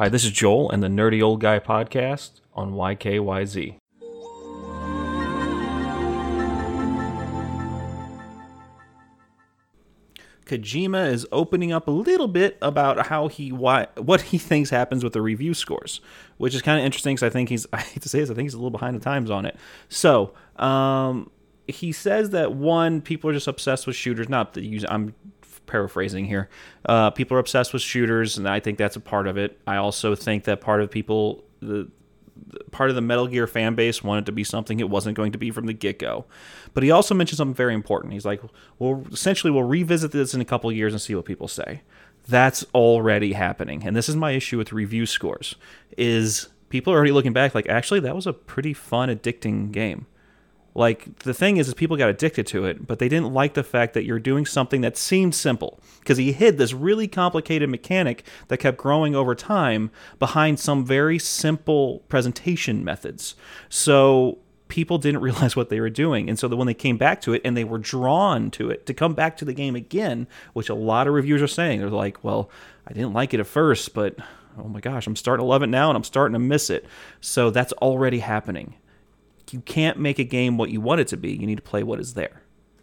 Hi, this is Joel and the Nerdy Old Guy podcast on YKYZ. Kojima is opening up a little bit about how he why, what he thinks happens with the review scores, which is kind of interesting because I think he's I hate to say this I think he's a little behind the times on it. So um, he says that one people are just obsessed with shooters. Not that use I'm paraphrasing here. Uh, people are obsessed with shooters, and I think that's a part of it. I also think that part of people the part of the Metal Gear fan base wanted to be something it wasn't going to be from the get go. But he also mentioned something very important. He's like, well, essentially, we'll revisit this in a couple years and see what people say. That's already happening. And this is my issue with review scores is people are already looking back like, actually, that was a pretty fun, addicting game. Like the thing is, is people got addicted to it, but they didn't like the fact that you're doing something that seemed simple because he hid this really complicated mechanic that kept growing over time behind some very simple presentation methods. So people didn't realize what they were doing, and so when they came back to it and they were drawn to it to come back to the game again, which a lot of reviewers are saying, they're like, "Well, I didn't like it at first, but." Oh my gosh, I'm starting to love it now and I'm starting to miss it. So that's already happening you can't make a game what you want it to be. You need to play what is there.